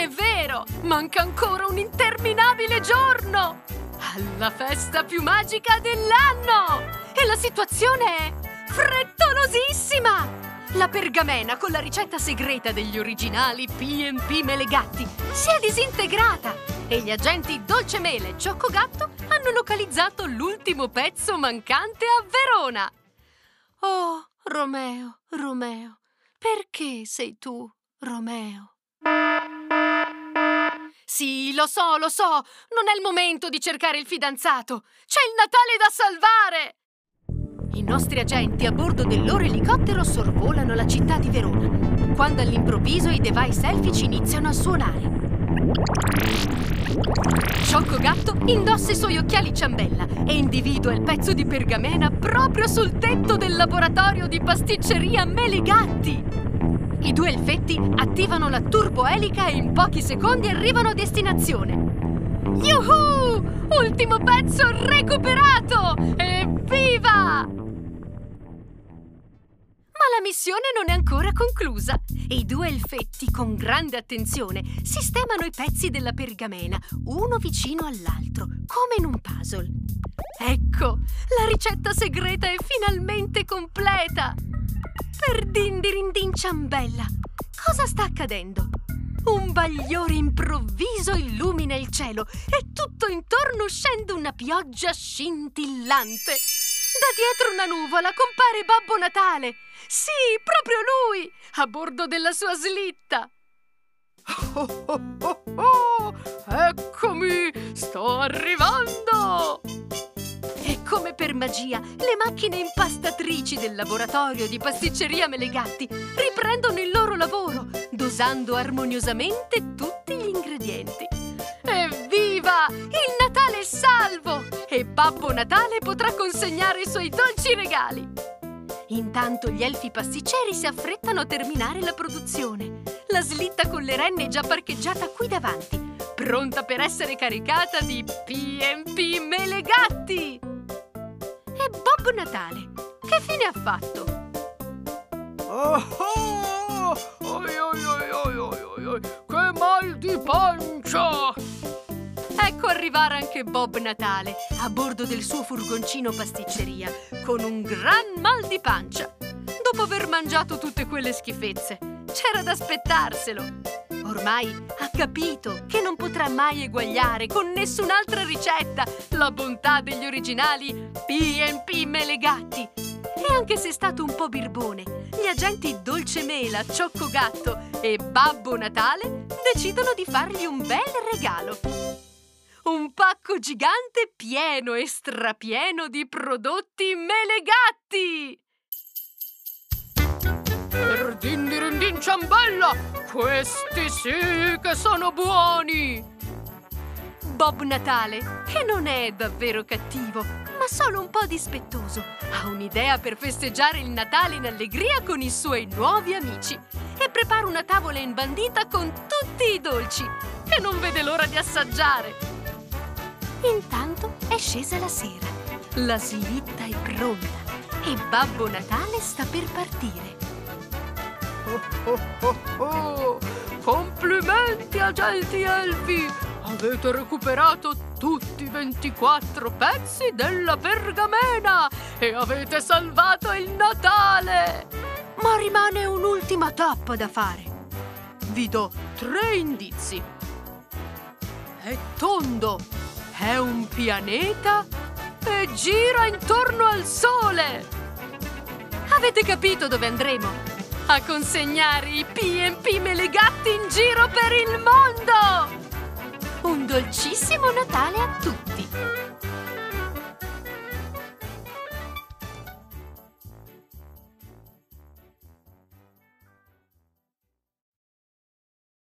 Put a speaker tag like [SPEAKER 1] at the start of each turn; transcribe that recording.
[SPEAKER 1] è vero! Manca ancora un interminabile giorno! Alla festa più magica dell'anno! E la situazione è frettolosissima! La pergamena con la ricetta segreta degli originali P&P Melegatti si è disintegrata e gli agenti Dolce Mele e Ciocco Gatto hanno localizzato l'ultimo pezzo mancante a Verona. Oh, Romeo, Romeo, perché sei tu, Romeo? Sì, lo so, lo so, non è il momento di cercare il fidanzato. C'è il Natale da salvare! I nostri agenti a bordo del loro elicottero sorvolano la città di Verona, quando all'improvviso i device elfici iniziano a suonare. Sciocco Gatto indossa i suoi occhiali ciambella e individua il pezzo di pergamena proprio sul tetto del laboratorio di pasticceria Melegatti. I due elfetti attivano la turboelica e in pochi secondi arrivano a destinazione. Yuhu! Ultimo pezzo recuperato! Evviva! Ma la missione non è ancora conclusa i due elfetti, con grande attenzione, sistemano i pezzi della pergamena, uno vicino all'altro, come in un puzzle. Ecco, la ricetta segreta è finalmente completa! Per dindirindin ciambella, cosa sta accadendo? Un bagliore improvviso illumina il cielo e tutto intorno scende una pioggia scintillante. Da dietro una nuvola compare Babbo Natale. Sì, proprio lui, a bordo della sua slitta. Oh, oh, oh, oh, eccomi, sto arrivando! Magia, le macchine impastatrici del laboratorio di pasticceria Melegatti riprendono il loro lavoro, dosando armoniosamente tutti gli ingredienti. Evviva! Il Natale è salvo! E Babbo Natale potrà consegnare i suoi dolci regali! Intanto gli elfi pasticceri si affrettano a terminare la produzione. La slitta con le renne è già parcheggiata qui davanti, pronta per essere caricata di P&P Melegatti! Natale, che fine ha fatto?
[SPEAKER 2] Oh, oh, oi, oi, oi, oi, che mal di pancia!
[SPEAKER 1] Ecco arrivare anche Bob Natale a bordo del suo furgoncino pasticceria con un gran mal di pancia. Dopo aver mangiato tutte quelle schifezze, c'era da aspettarselo. Ormai ha capito che non potrà mai eguagliare con nessun'altra ricetta la bontà degli originali P&P Melegatti. E anche se è stato un po' birbone, gli agenti Dolce Mela, Ciocco Gatto e Babbo Natale decidono di fargli un bel regalo. Un pacco gigante pieno e strapieno di prodotti Melegatti!
[SPEAKER 2] Dindirindin ciambella, questi sì che sono buoni!
[SPEAKER 1] Bob Natale, che non è davvero cattivo, ma solo un po' dispettoso, ha un'idea per festeggiare il Natale in allegria con i suoi nuovi amici e prepara una tavola imbandita con tutti i dolci, che non vede l'ora di assaggiare. Intanto è scesa la sera, la slitta è pronta e Babbo Natale sta per partire.
[SPEAKER 2] Oh, oh! Complimenti, agenti elfi! Avete recuperato tutti i 24 pezzi della pergamena e avete salvato il Natale!
[SPEAKER 1] Ma rimane un'ultima tappa da fare. Vi do tre indizi. È tondo, è un pianeta e gira intorno al Sole. Avete capito dove andremo? A consegnare i P&P Melegatti in giro per il mondo! Un dolcissimo Natale a tutti!